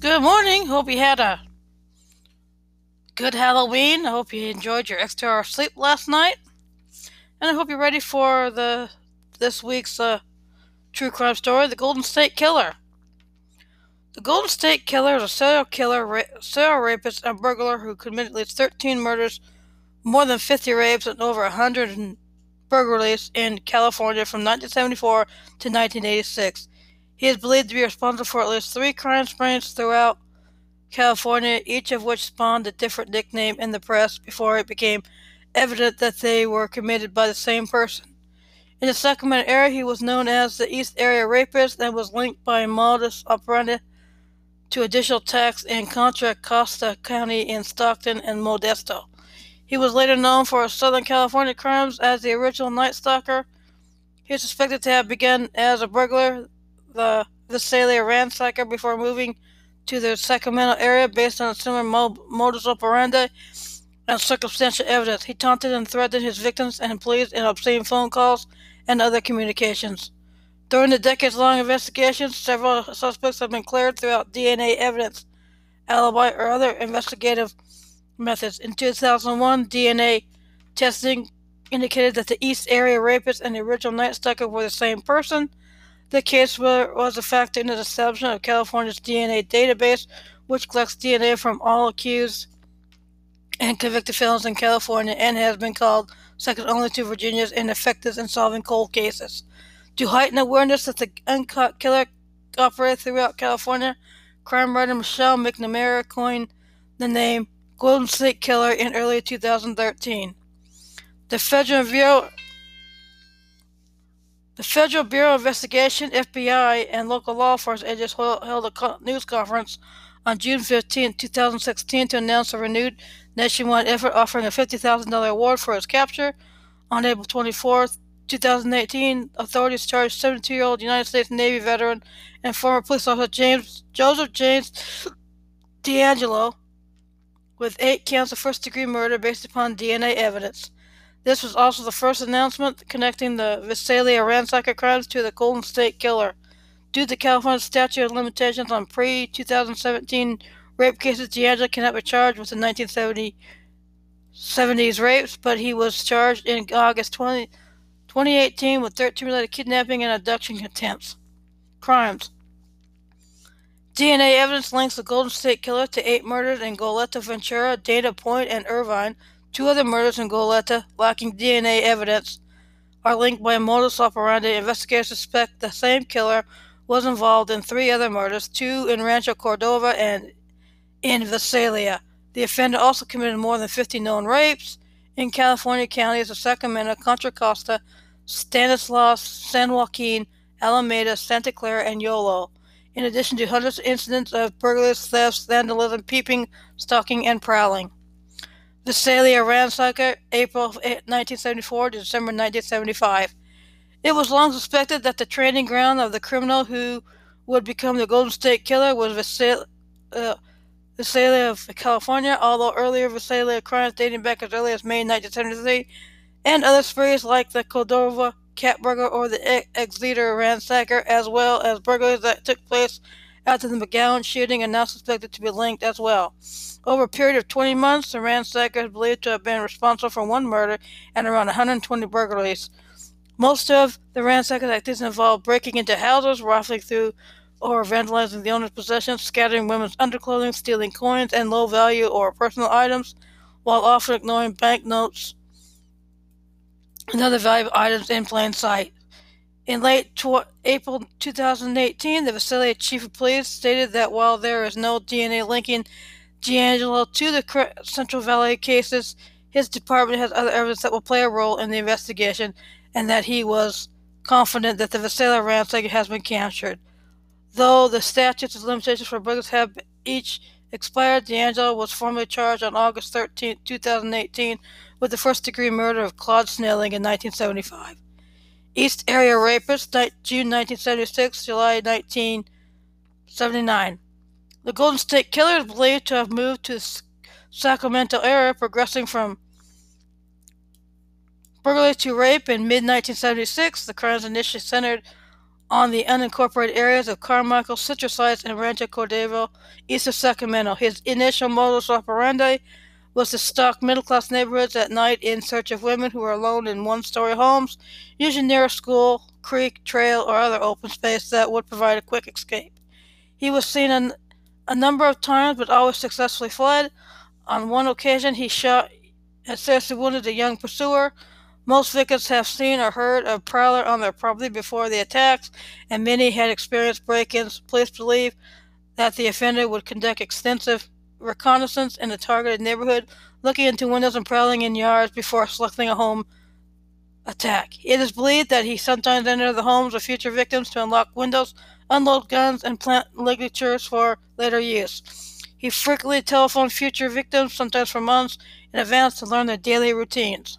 Good morning. Hope you had a good Halloween. I hope you enjoyed your extra hour of sleep last night. And I hope you're ready for the this week's uh, true crime story, The Golden State Killer. The Golden State Killer is a serial killer, ra- serial rapist, and burglar who committed at least 13 murders, more than 50 rapes, and over 100 burglaries in California from 1974 to 1986. He is believed to be responsible for at least three crime springs throughout California, each of which spawned a different nickname in the press before it became evident that they were committed by the same person. In the Sacramento area, he was known as the East Area Rapist and was linked by modus operandi to additional attacks in Contra Costa County in Stockton and Modesto. He was later known for his Southern California crimes as the original Night Stalker. He is suspected to have begun as a burglar, the Visalia ransacker before moving to the Sacramento area based on a similar modus operandi and circumstantial evidence. He taunted and threatened his victims and employees in obscene phone calls and other communications. During the decades long investigation, several suspects have been cleared throughout DNA evidence, alibi, or other investigative methods. In 2001, DNA testing indicated that the East Area rapist and the original Night Stalker were the same person. The case was a factor in the establishment of California's DNA database, which collects DNA from all accused and convicted felons in California and has been called second only to Virginia's ineffective in solving cold cases. To heighten awareness that the uncaught killer operated throughout California, crime writer Michelle McNamara coined the name Golden State Killer in early 2013. The Federal Bureau the Federal Bureau of Investigation, FBI, and local law enforcement agents held a news conference on June 15, 2016, to announce a renewed nationwide effort offering a $50,000 award for its capture. On April 24, 2018, authorities charged 72-year-old United States Navy veteran and former police officer James Joseph James DeAngelo with eight counts of first-degree murder based upon DNA evidence. This was also the first announcement connecting the Visalia ransacker crimes to the Golden State Killer. Due to California's statute of limitations on pre 2017 rape cases, DeAngelo cannot be charged with the 1970s rapes, but he was charged in August 20, 2018 with 13 related kidnapping and abduction attempts. Crimes DNA evidence links the Golden State Killer to eight murders in Goleta, Ventura, Dana Point, and Irvine Two other murders in Goleta, lacking DNA evidence, are linked by a modus operandi. Investigators suspect the same killer was involved in three other murders, two in Rancho Cordova and in Visalia. The offender also committed more than 50 known rapes in California counties of Sacramento, Contra Costa, Stanislaus, San Joaquin, Alameda, Santa Clara, and Yolo, in addition to hundreds of incidents of burglaries, thefts, vandalism, peeping, stalking, and prowling. Visalia ransacker, April 1974 to December 1975. It was long suspected that the training ground of the criminal who would become the Golden State Killer was Visalia, uh, of California, although earlier Visalia crimes dating back as early as May 1973, and other sprees like the Cordova cat burglar or the Exeter ransacker, as well as burglaries that took place after the McGowan shooting, are now suspected to be linked as well. Over a period of 20 months, the ransacker is believed to have been responsible for one murder and around 120 burglaries. Most of the ransacker's activities involve breaking into houses, rifling through or vandalizing the owner's possessions, scattering women's underclothing, stealing coins and low value or personal items, while often ignoring banknotes and other valuable items in plain sight. In late tw- April 2018, the Visalia chief of police stated that while there is no DNA linking DeAngelo to the Central Valley cases, his department has other evidence that will play a role in the investigation, and that he was confident that the Visalia ransacker has been captured. Though the statutes of limitations for burglars have each expired, DeAngelo was formally charged on August 13, 2018, with the first degree murder of Claude Snelling in 1975. East Area Rapist, June 1976, July 1979. The Golden State Killer is believed to have moved to the Sacramento area, progressing from burglary to rape in mid 1976. The crimes initially centered on the unincorporated areas of Carmichael, Citrus Heights, and Rancho Cordova, east of Sacramento. His initial modus operandi was to stalk middle class neighborhoods at night in search of women who were alone in one story homes, usually near a school, creek, trail, or other open space that would provide a quick escape. He was seen an, a number of times but always successfully fled. On one occasion, he shot and seriously wounded a young pursuer. Most victims have seen or heard of Prowler on their property before the attacks, and many had experienced break ins. Police believe that the offender would conduct extensive reconnaissance in the targeted neighborhood, looking into windows and prowling in yards before selecting a home attack. It is believed that he sometimes entered the homes of future victims to unlock windows, unload guns, and plant ligatures for later use. He frequently telephoned future victims, sometimes for months, in advance to learn their daily routines.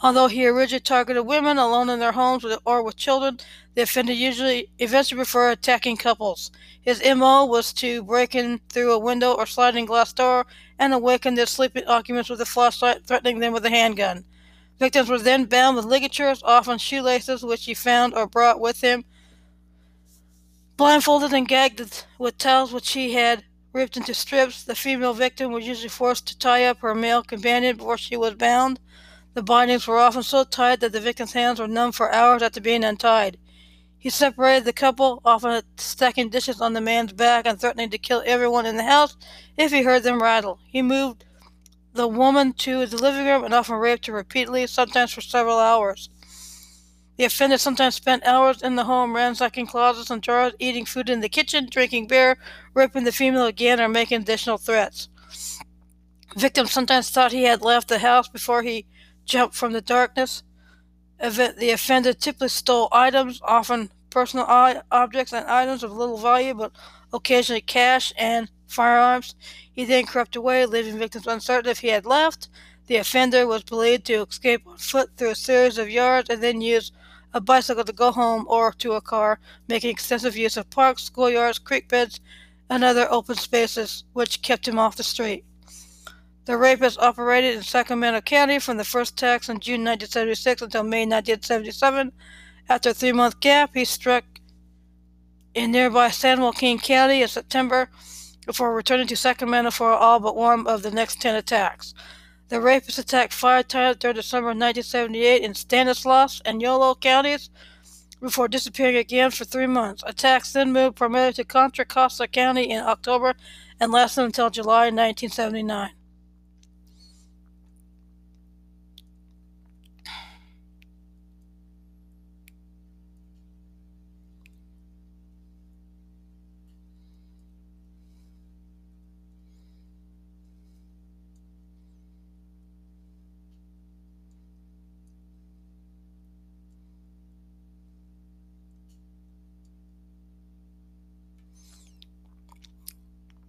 Although he originally targeted women alone in their homes or with children, the offender usually eventually preferred attacking couples. His MO was to break in through a window or sliding glass door and awaken their sleeping occupants with a flashlight, threatening them with a handgun. Victims were then bound with ligatures, often shoelaces, which he found or brought with him, blindfolded and gagged with towels which he had ripped into strips. The female victim was usually forced to tie up her male companion before she was bound. The bindings were often so tight that the victim's hands were numb for hours after being untied. He separated the couple, often stacking dishes on the man's back and threatening to kill everyone in the house if he heard them rattle. He moved the woman to the living room and often raped her repeatedly, sometimes for several hours. The offender sometimes spent hours in the home ransacking closets and drawers, eating food in the kitchen, drinking beer, raping the female again, or making additional threats. Victims sometimes thought he had left the house before he jump from the darkness. The offender typically stole items, often personal objects and items of little value, but occasionally cash and firearms. He then crept away, leaving victims uncertain if he had left. The offender was believed to escape on foot through a series of yards and then use a bicycle to go home or to a car, making extensive use of parks, schoolyards, creek beds, and other open spaces, which kept him off the street. The rapist operated in Sacramento County from the first attacks in June 1976 until May 1977. After a three month gap, he struck in nearby San Joaquin County in September before returning to Sacramento for all but one of the next 10 attacks. The rapist attacked five times during the summer of 1978 in Stanislaus and Yolo counties before disappearing again for three months. Attacks then moved primarily to Contra Costa County in October and lasted until July 1979.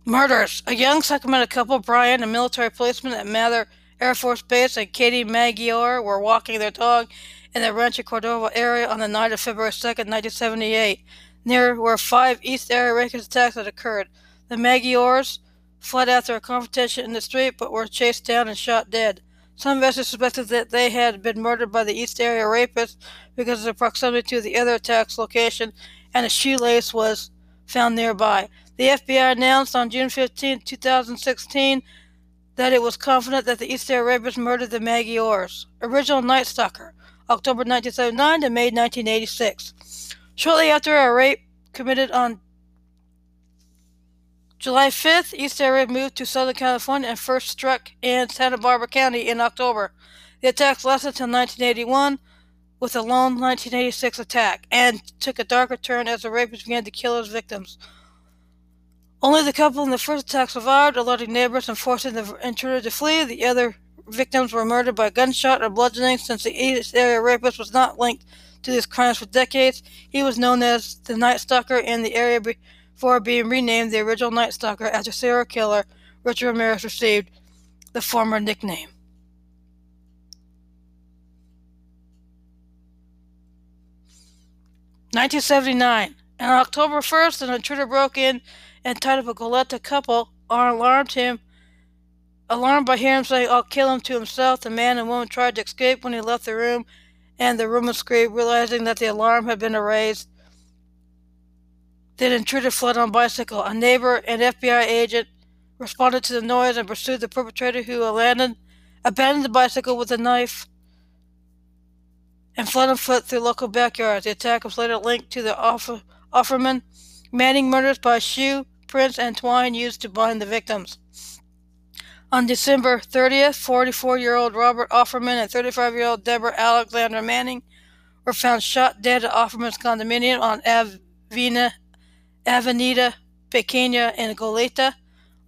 Murders. A young Sacramento couple, Brian, a military policeman at Mather Air Force Base, and Katie Maggiore were walking their dog in the Rancho Cordova area on the night of February 2, 1978. Near where five East Area Rapist attacks had occurred. The Maggiores fled after a confrontation in the street but were chased down and shot dead. Some investors suspected that they had been murdered by the East Area Rapists because of their proximity to the other attack's location, and a shoelace was found nearby. The FBI announced on June 15, 2016, that it was confident that the East Rapists murdered the Maggiores. Original Night Stalker, October 1979 to May 1986. Shortly after a rape committed on July 5th, East Area moved to Southern California and first struck in Santa Barbara County in October. The attacks lasted until 1981 with a lone 1986 attack and took a darker turn as the rapists began to kill his victims. Only the couple in the first attack survived, alerting neighbors and forcing the intruder to flee. The other victims were murdered by gunshot or bludgeoning since the East Area rapist was not linked to these crimes for decades. He was known as the Night Stalker in the area before being renamed the original Night Stalker after serial killer Richard Ramirez received the former nickname. Nineteen seventy nine. On October 1st, an intruder broke in and tied up a Goleta couple, or alarmed him. Alarmed by hearing him say, I'll kill him to himself, the man and woman tried to escape when he left the room and the room screamed, realizing that the alarm had been erased. Then intruder fled on bicycle. A neighbor and FBI agent responded to the noise and pursued the perpetrator who abandoned, abandoned the bicycle with a knife and fled on foot through local backyards. The attack was later linked to the Offer, Offerman Manning murders by shoe prints and twine used to bind the victims. On December 30th, 44 year old Robert Offerman and 35 year old Deborah Alexander Manning were found shot dead at Offerman's condominium on Avena, Avenida Pequeña in Goleta.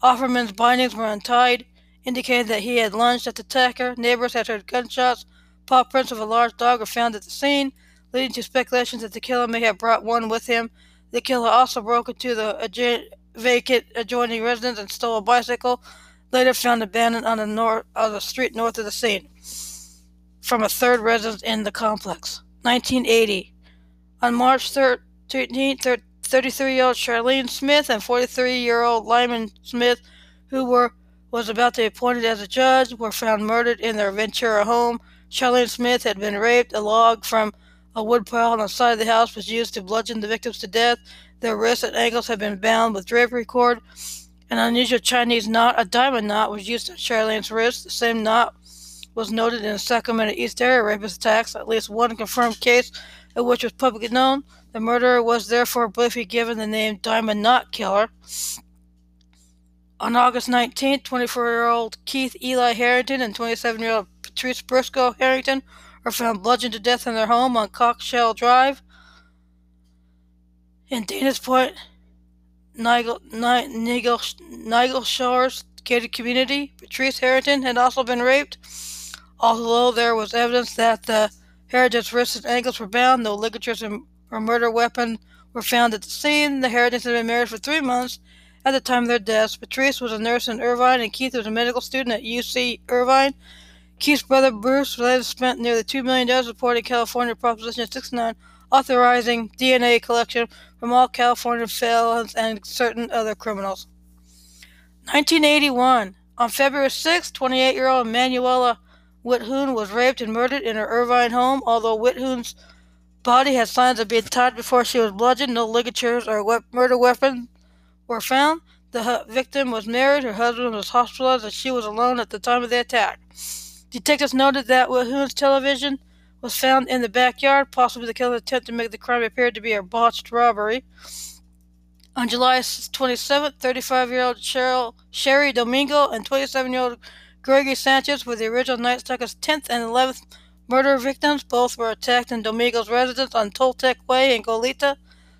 Offerman's bindings were untied, indicating that he had lunged at the attacker. Neighbors had heard gunshots Paw prints of a large dog were found at the scene, leading to speculations that the killer may have brought one with him. The killer also broke into the adja- vacant adjoining residence and stole a bicycle, later found abandoned on the north of the street north of the scene, from a third residence in the complex. 1980. On March 13, 33-year-old Charlene Smith and 43-year-old Lyman Smith, who were was about to be appointed as a judge, were found murdered in their Ventura home Charlene Smith had been raped. A log from a woodpile on the side of the house was used to bludgeon the victims to death. Their wrists and ankles had been bound with drapery cord. An unusual Chinese knot, a diamond knot, was used on Charlene's wrist. The same knot was noted in the Sacramento East area rapist attacks, at least one confirmed case of which was publicly known. The murderer was therefore briefly given the name Diamond Knot Killer. On August 19th, 24 year old Keith Eli Harrington and 27 year old Patrice Briscoe Harrington were found bludgeoned to death in their home on Cockleshell Drive in Dana's Point, Niguel, Niguel, Shores gated community. Patrice Harrington had also been raped. Although there was evidence that the Harrington's wrists and ankles were bound, no ligatures or murder weapon were found at the scene. The Harringtons had been married for three months at the time of their deaths. Patrice was a nurse in Irvine, and Keith was a medical student at UC Irvine. Keith's brother Bruce later spent nearly $2 million supporting California Proposition 69, authorizing DNA collection from all California felons and certain other criminals. 1981. On February 6, 28 year old Manuela Witthuhn was raped and murdered in her Irvine home. Although Witthuhn's body had signs of being tied before she was bludgeoned, no ligatures or we- murder weapons were found. The victim was married, her husband was hospitalized, and she was alone at the time of the attack. Detectives noted that Witthuhn's television was found in the backyard, possibly the killer's attempt to make the crime appear to be a botched robbery. On July 27, 35-year-old Cheryl, Sherry Domingo and 27-year-old Gregory Sanchez were the original Night Stalker's 10th and 11th murder victims. Both were attacked in Domingo's residence on Toltec Way in Goleta,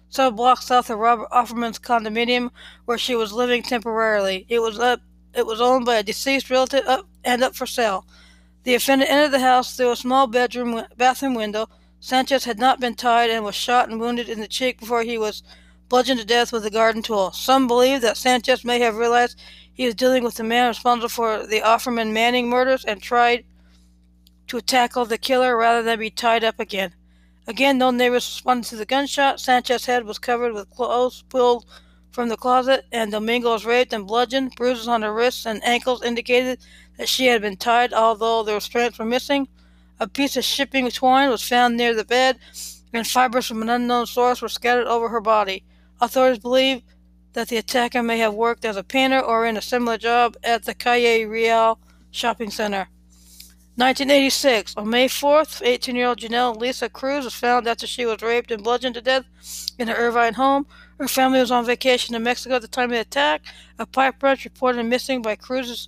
some blocks south of Robert Offerman's condominium, where she was living temporarily. It was up, it was owned by a deceased relative up, and up for sale. The offender entered the house through a small bedroom bathroom window. Sanchez had not been tied and was shot and wounded in the cheek before he was bludgeoned to death with a garden tool. Some believe that Sanchez may have realized he was dealing with the man responsible for the Offerman Manning murders and tried to tackle the killer rather than be tied up again. Again, no neighbors responded to the gunshot. Sanchez's head was covered with clothes pulled from the closet, and Domingo was raped and bludgeoned. Bruises on her wrists and ankles indicated that she had been tied, although their strands were missing. A piece of shipping twine was found near the bed, and fibers from an unknown source were scattered over her body. Authorities believe that the attacker may have worked as a painter or in a similar job at the Calle Real shopping center. 1986. On May 4th, 18 year old Janelle Lisa Cruz was found after she was raped and bludgeoned to death in her Irvine home. Her family was on vacation in Mexico at the time of the attack. A pipe wrench reported missing by Cruz's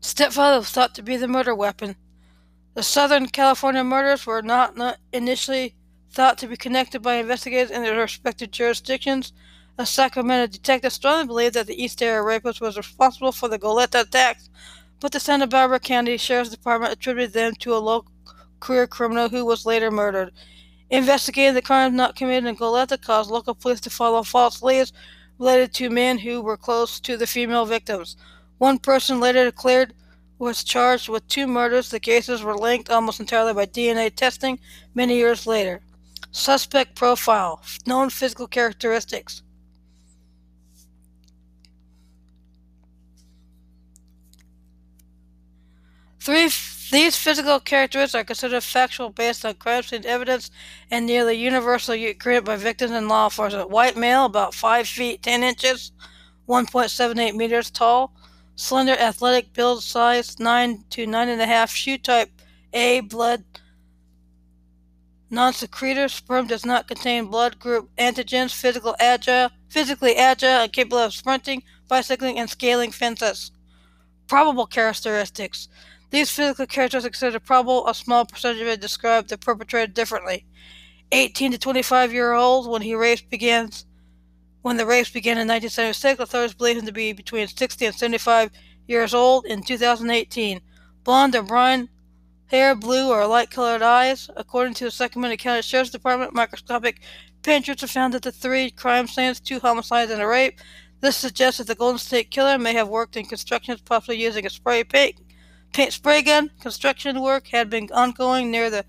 stepfather was thought to be the murder weapon. The Southern California murders were not, not initially thought to be connected by investigators in their respective jurisdictions. A Sacramento detective strongly believed that the East Area rapist was responsible for the Goleta attacks, but the Santa Barbara County Sheriff's Department attributed them to a local career criminal who was later murdered. Investigating the crimes not committed in Goleta caused local police to follow false leads related to men who were close to the female victims. One person later declared was charged with two murders. The cases were linked almost entirely by DNA testing many years later. Suspect profile, known physical characteristics. Three These physical characteristics are considered factual based on crime scene evidence and nearly universally agreed by victims and law enforcement. White male, about 5 feet 10 inches, 1.78 meters tall, slender athletic build size 9 to 9.5, shoe type A, blood non-secretor, sperm does not contain blood group antigens, physical agile, physically agile and capable of sprinting, bicycling, and scaling fences. Probable characteristics. These physical characteristics considered probable, a small percentage of it describe the perpetrator differently. 18 to 25 year old when he race begins when the race began in 1976, authorities believe him to be between 60 and 75 years old in 2018. Blonde or brine hair, blue or light colored eyes. According to the Sacramento County Sheriff's Department, microscopic pinchers have found that the three crime scenes, two homicides and a rape. This suggests that the Golden State Killer may have worked in construction, possibly using a spray paint spray gun. Construction work had been ongoing near the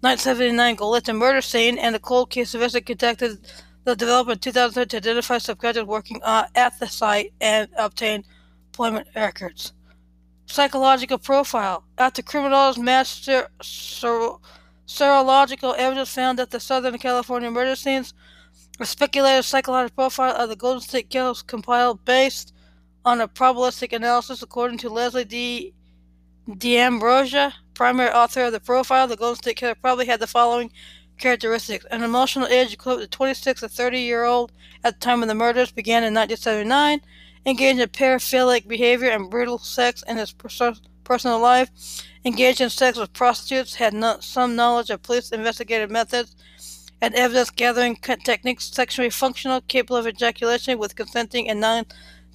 1979 Goleta murder scene, and the cold case investigator contacted the developer in 2003 to identify subcontractors working uh, at the site and obtain employment records. Psychological profile. After criminals matched ser- serological evidence found at the Southern California murder scenes, a speculative psychological profile of the Golden State Killers compiled based on a probabilistic analysis according to Leslie D. D'Ambrosia, primary author of the profile, the Golden State Killer probably had the following characteristics. An emotional age equivalent to 26 to 30 year old at the time of the murders began in 1979, engaged in paraphilic behavior and brutal sex in his personal life, engaged in sex with prostitutes, had no, some knowledge of police investigative methods and evidence gathering techniques, sexually functional, capable of ejaculation with consenting and non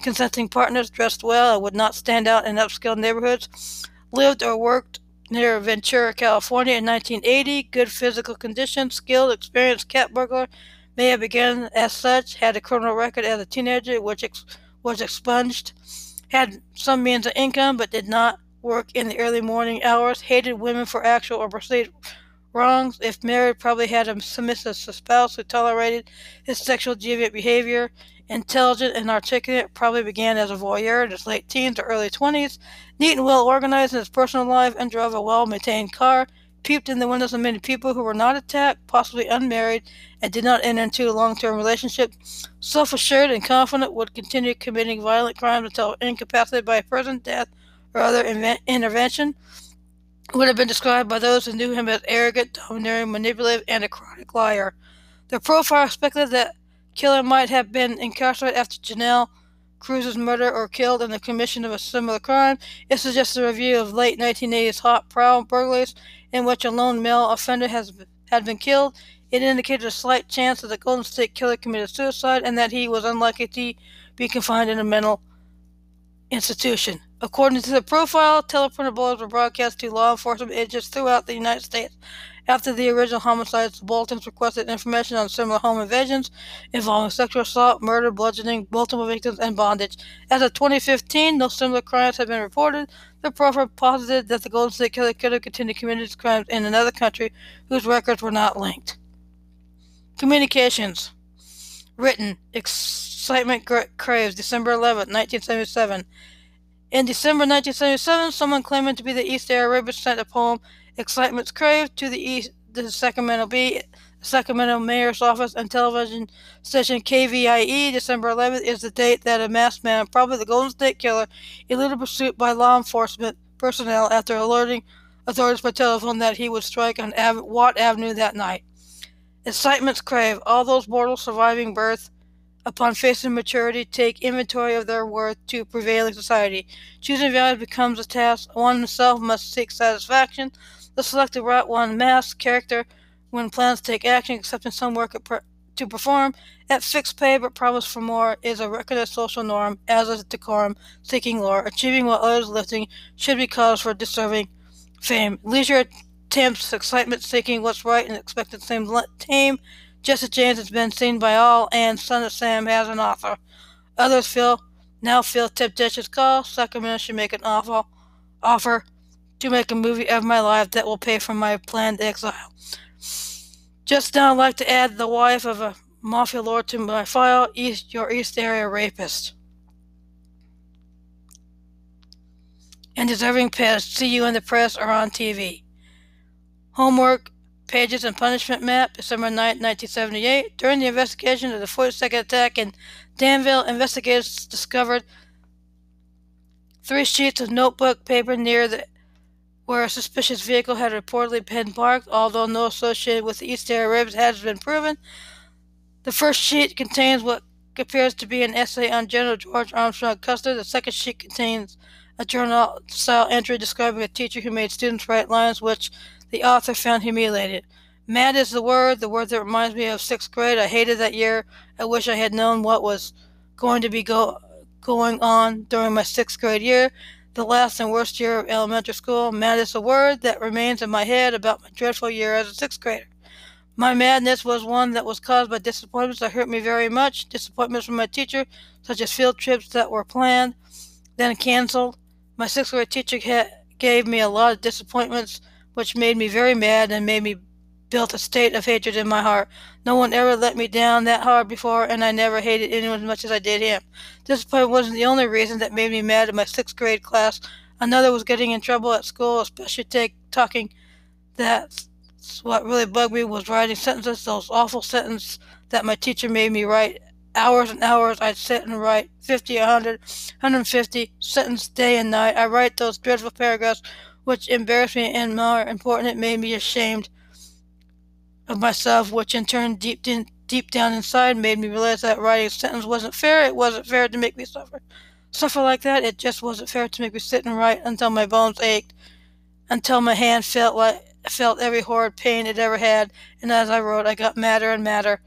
consenting partners, dressed well, and would not stand out in upscale neighborhoods lived or worked near Ventura, California in 1980. Good physical condition, skilled, experienced cat burglar. May have begun as such. Had a criminal record as a teenager, which ex- was expunged. Had some means of income, but did not work in the early morning hours. Hated women for actual or perceived wrongs. If married, probably had a submissive spouse who tolerated his sexual deviant behavior. Intelligent and articulate, probably began as a voyeur in his late teens or early 20s. Neat and well organized in his personal life and drove a well maintained car. Peeped in the windows of many people who were not attacked, possibly unmarried, and did not enter into a long term relationship. Self assured and confident, would continue committing violent crimes until incapacitated by prison, death, or other intervention. Would have been described by those who knew him as arrogant, domineering, manipulative, and a chronic liar. The profile speculated that Killer might have been incarcerated after Janelle Cruz's murder or killed in the commission of a similar crime. It suggests a review of late 1980s hot prowl burglaries in which a lone male offender has had been killed. It indicated a slight chance that the Golden State Killer committed suicide and that he was unlikely to be confined in a mental institution. According to the profile, teleprinter bullets were broadcast to law enforcement agents throughout the United States after the original homicides, the bulletins requested information on similar home invasions involving sexual assault, murder, bludgeoning, multiple victims, and bondage. As of 2015, no similar crimes have been reported. The profile posited that the Golden State Killer could have continued committing crimes in another country whose records were not linked. Communications. Written. Excitement Craves, December 11, 1977. In December 1977, someone claiming to be the East Rapist sent a poem Excitement's Crave to the east, the Sacramento Bee, Sacramento Mayor's Office, and television station KVIE. December 11th is the date that a masked man, probably the Golden State Killer, eluded pursuit by law enforcement personnel after alerting authorities by telephone that he would strike on Ave- Watt Avenue that night. Excitement's Crave. All those mortals surviving birth upon facing maturity, take inventory of their worth to prevailing society. Choosing values becomes a task. One himself must seek satisfaction. The selected route one mass character when plans take action, accepting some work to perform at fixed pay but promise for more is a recognized social norm, as is decorum, seeking lore, achieving what others lifting should be cause for deserving fame. Leisure attempts, excitement seeking what's right and expected same tame. Jesse James has been seen by all, and Son of Sam has an offer. Others feel now feel Tip Ditch's call. Sacramento should make an awful offer to make a movie of my life that will pay for my planned exile. Just now, I'd like to add the wife of a mafia lord to my file, East, your East Area rapist. and deserving past see you in the press or on TV. Homework, pages and punishment map, December 9, 1978. During the investigation of the 42nd attack in Danville, investigators discovered three sheets of notebook paper near the where a suspicious vehicle had reportedly been parked, although no associated with the East Area Ribs has been proven. The first sheet contains what appears to be an essay on General George Armstrong Custer. The second sheet contains a journal style entry describing a teacher who made students write lines which the author found humiliated. Mad is the word, the word that reminds me of sixth grade. I hated that year. I wish I had known what was going to be go- going on during my sixth grade year the last and worst year of elementary school. Mad is a word that remains in my head about my dreadful year as a sixth grader. My madness was one that was caused by disappointments that hurt me very much. Disappointments from my teacher, such as field trips that were planned, then canceled. My sixth grade teacher ha- gave me a lot of disappointments, which made me very mad and made me built a state of hatred in my heart. No one ever let me down that hard before, and I never hated anyone as much as I did him. Disappointment wasn't the only reason that made me mad in my sixth grade class. Another was getting in trouble at school, especially take, talking. That's what really bugged me was writing sentences, those awful sentences that my teacher made me write. Hours and hours I'd sit and write 50, 100, 150 sentences day and night. I write those dreadful paragraphs which embarrassed me and more important, it made me ashamed of myself, which in turn deep in, deep down inside made me realize that writing a sentence wasn't fair. It wasn't fair to make me suffer. Suffer like that, it just wasn't fair to make me sit and write until my bones ached, until my hand felt like felt every horrid pain it ever had, and as I wrote, I got madder and madder,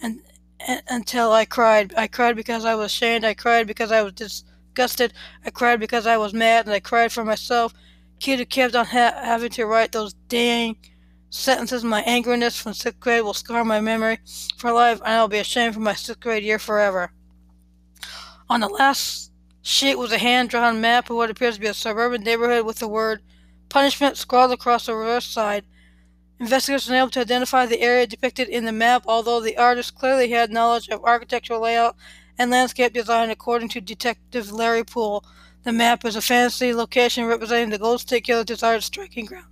and, and until I cried. I cried because I was ashamed. I cried because I was disgusted. I cried because I was mad, and I cried for myself. Kid who kept on ha- having to write those dang sentences, my angerness from sixth grade will scar my memory for life, and I'll be ashamed for my sixth grade year forever. On the last sheet was a hand drawn map of what appears to be a suburban neighborhood with the word punishment scrawled across the reverse side. Investigators were able to identify the area depicted in the map, although the artist clearly had knowledge of architectural layout and landscape design, according to Detective Larry Poole. The map is a fantasy location representing the Golden State Killer's desired striking ground.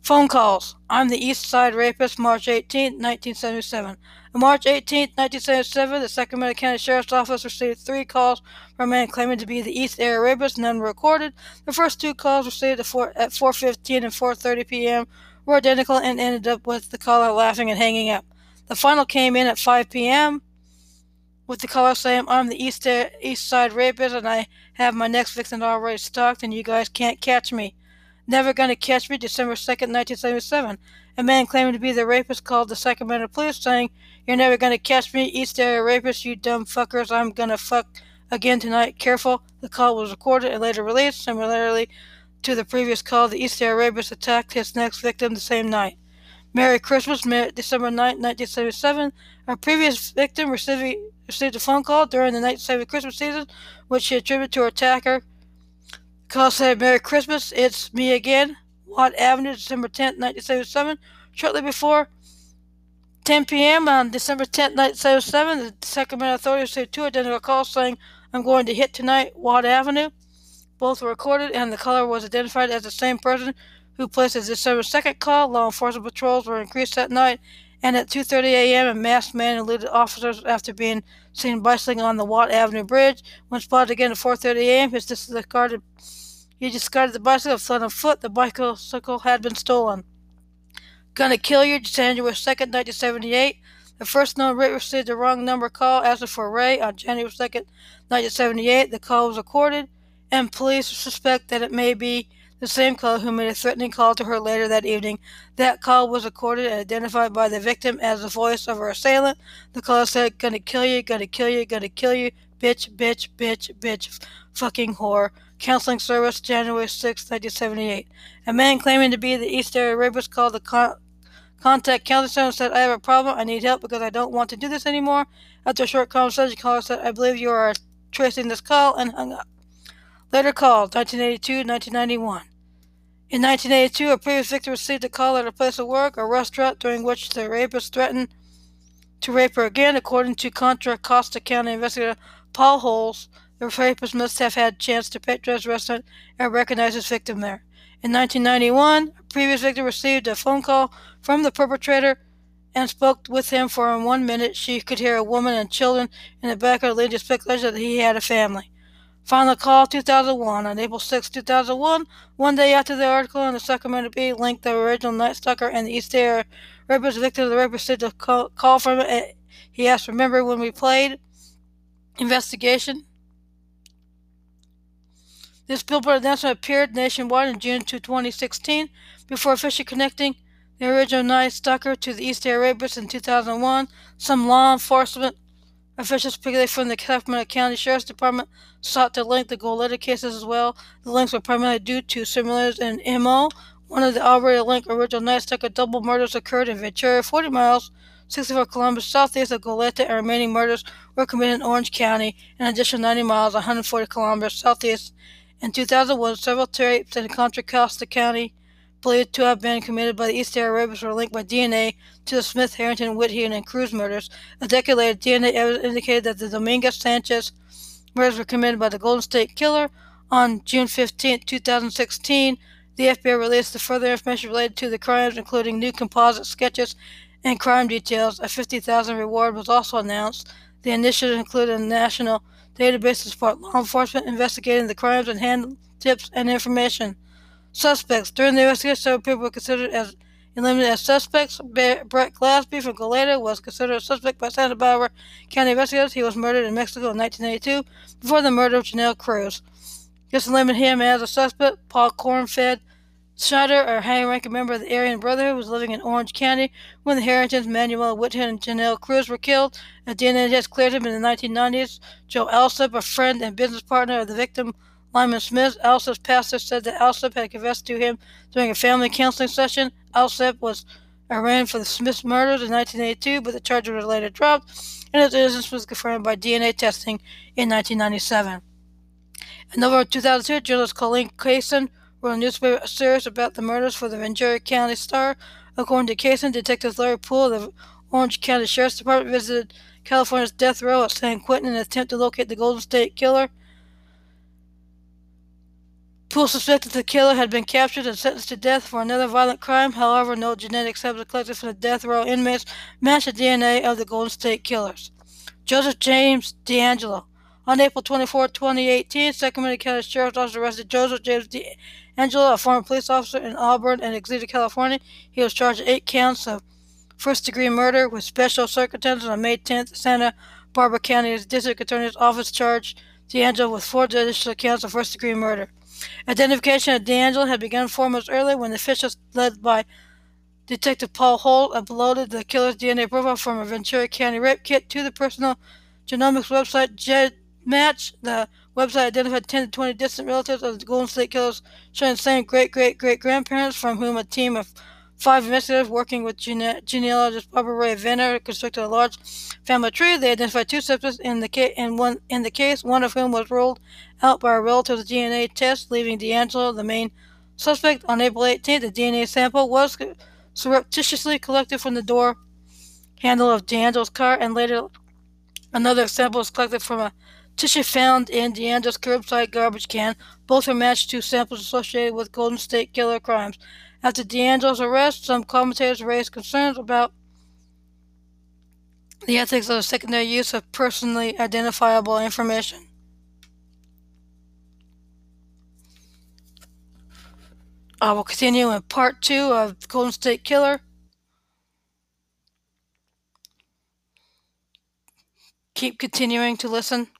Phone calls. I'm the East Side Rapist, March 18, 1977. On March 18, 1977, the Sacramento County Sheriff's Office received three calls from a man claiming to be the East Area Rapist. None were recorded. The first two calls received at 4, at 4.15 and 4.30 p.m. were identical and ended up with the caller laughing and hanging up. The final came in at 5 p.m. with the saying, I'm the East, uh, East Side Rapist and I have my next victim already stalked and you guys can't catch me. Never Gonna Catch Me, December 2nd, 1977. A man claiming to be the rapist called the Sacramento police, saying, You're never gonna catch me, East Area rapist, you dumb fuckers. I'm gonna fuck again tonight. Careful. The call was recorded and later released. Similarly to the previous call, the East Area rapist attacked his next victim the same night. Merry Christmas, December 9, 1977. Our previous victim received, received a phone call during the 1970 Christmas season, which she attributed to her attacker Call said, Merry Christmas, it's me again. Watt Avenue, December 10th, 1977. Shortly before 10 p.m. on December 10th, 1977, the Sacramento authorities received two identical calls saying, I'm going to hit tonight, Watt Avenue. Both were recorded, and the caller was identified as the same person who placed the December 2nd call. Law enforcement patrols were increased that night, and at 2.30 a.m., a masked man eluded officers after being seen bicycling on the Watt Avenue Bridge. When spotted again at 4.30 a.m., his discarded he discarded the bicycle, fled on foot. The bicycle had been stolen. Gonna kill you, January 2nd, 1978. The first known rape received the wrong number call, asking for Ray on January 2nd, 1978. The call was recorded, and police suspect that it may be the same caller who made a threatening call to her later that evening. That call was recorded and identified by the victim as the voice of her assailant. The caller said, Gonna kill you, gonna kill you, gonna kill you, bitch, bitch, bitch, bitch, fucking whore. Counseling Service, January 6, 1978. A man claiming to be the East Area rapist called the con- contact counseling center and said, I have a problem. I need help because I don't want to do this anymore. After a short conversation, the caller said, I believe you are tracing this call and hung up. Later called, 1982 1991. In 1982, a previous victim received a call at a place of work, a restaurant, during which the rapist threatened to rape her again, according to Contra Costa County investigator Paul Holes. The rapist must have had a chance to patronize the restaurant and recognize his victim there. In 1991, a previous victim received a phone call from the perpetrator and spoke with him for one minute. She could hear a woman and children in the background leading to speculation that he had a family. Final call 2001 on April 6, 2001, one day after the article in the Sacramento Bee linked the original Night Stalker and the East Air rapist victim of the said to call, call from it. He asked, Remember when we played? Investigation. This billboard announcement appeared nationwide in June 2016 before officially connecting the original Night Stalker to the East Air Rapist in 2001. Some law enforcement officials, particularly from the Sacramento County Sheriff's Department, sought to link the Goleta cases as well. The links were primarily due to similarities in MO. One of the already linked original Night Stalker double murders occurred in Ventura, 40 miles 64 kilometers southeast of Goleta, and remaining murders were committed in Orange County, an additional 90 miles 140 kilometers southeast in 2001, several rapes in Contra Costa County, believed to have been committed by the East Rapists, were linked by DNA to the Smith, Harrington, Whitney, and Cruz murders. A decade later, DNA evidence indicated that the Dominguez Sanchez murders were committed by the Golden State Killer. On June 15, 2016, the FBI released the further information related to the crimes, including new composite sketches and crime details. A 50,000 reward was also announced. The initiative included a national database to support law enforcement investigating the crimes and hand tips and information. Suspects. During the investigation, several people were considered as eliminated as suspects. Brett Glasby from Goleta was considered a suspect by Santa Barbara County investigators. He was murdered in Mexico in 1982 before the murder of Janelle Cruz. This eliminated him as a suspect. Paul Cornfed Schneider, a high-ranking member of the Aryan Brotherhood, was living in Orange County when the Harringtons, Manuel Whithead, and Janelle Cruz were killed. A DNA test cleared him in the 1990s. Joe Alsop, a friend and business partner of the victim, Lyman Smith, Alsop's pastor said that Alsop had confessed to him during a family counseling session. Alsop was arraigned for the Smith murders in 1982, but the charges were later dropped, and his innocence was confirmed by DNA testing in 1997. In November 2002, journalist Colleen Cason wrote a newspaper series about the murders for the Ventura County Star. According to Cason, Detective Larry Poole of the Orange County Sheriff's Department visited California's death row at San Quentin in an attempt to locate the Golden State Killer. Poole suspected the killer had been captured and sentenced to death for another violent crime. However, no genetic samples collected from the death row inmates matched the DNA of the Golden State Killers. Joseph James DeAngelo. On April 24, 2018, Sacramento County Sheriff's Office arrested Joseph James DeAngelo, a former police officer in Auburn and Exeter, California. He was charged with eight counts of first degree murder with special circumstances on May 10th. Santa Barbara County District Attorney's Office charged DeAngelo with four additional counts of first degree murder. Identification of DeAngelo had begun four months earlier when officials led by Detective Paul Holes uploaded the killer's DNA profile from a Ventura County rape kit to the personal genomics website GEDmatch. The website identified 10 to 20 distant relatives of the Golden State Killers, showing the same great great great grandparents, from whom a team of five investigators working with gene- genealogist Barbara Rae-Venter constructed a large family tree. They identified two suspects in the, ca- in, one, in the case, one of whom was ruled out by a relative's DNA test, leaving DeAngelo the main suspect. On April 18th, the DNA sample was surreptitiously collected from the door handle of DeAngelo's car, and later another sample was collected from a Tissue found in DeAngelo's curbside garbage can. Both were matched to samples associated with Golden State Killer crimes. After DeAngelo's arrest, some commentators raised concerns about the ethics of secondary use of personally identifiable information. I will continue in part two of Golden State Killer. Keep continuing to listen.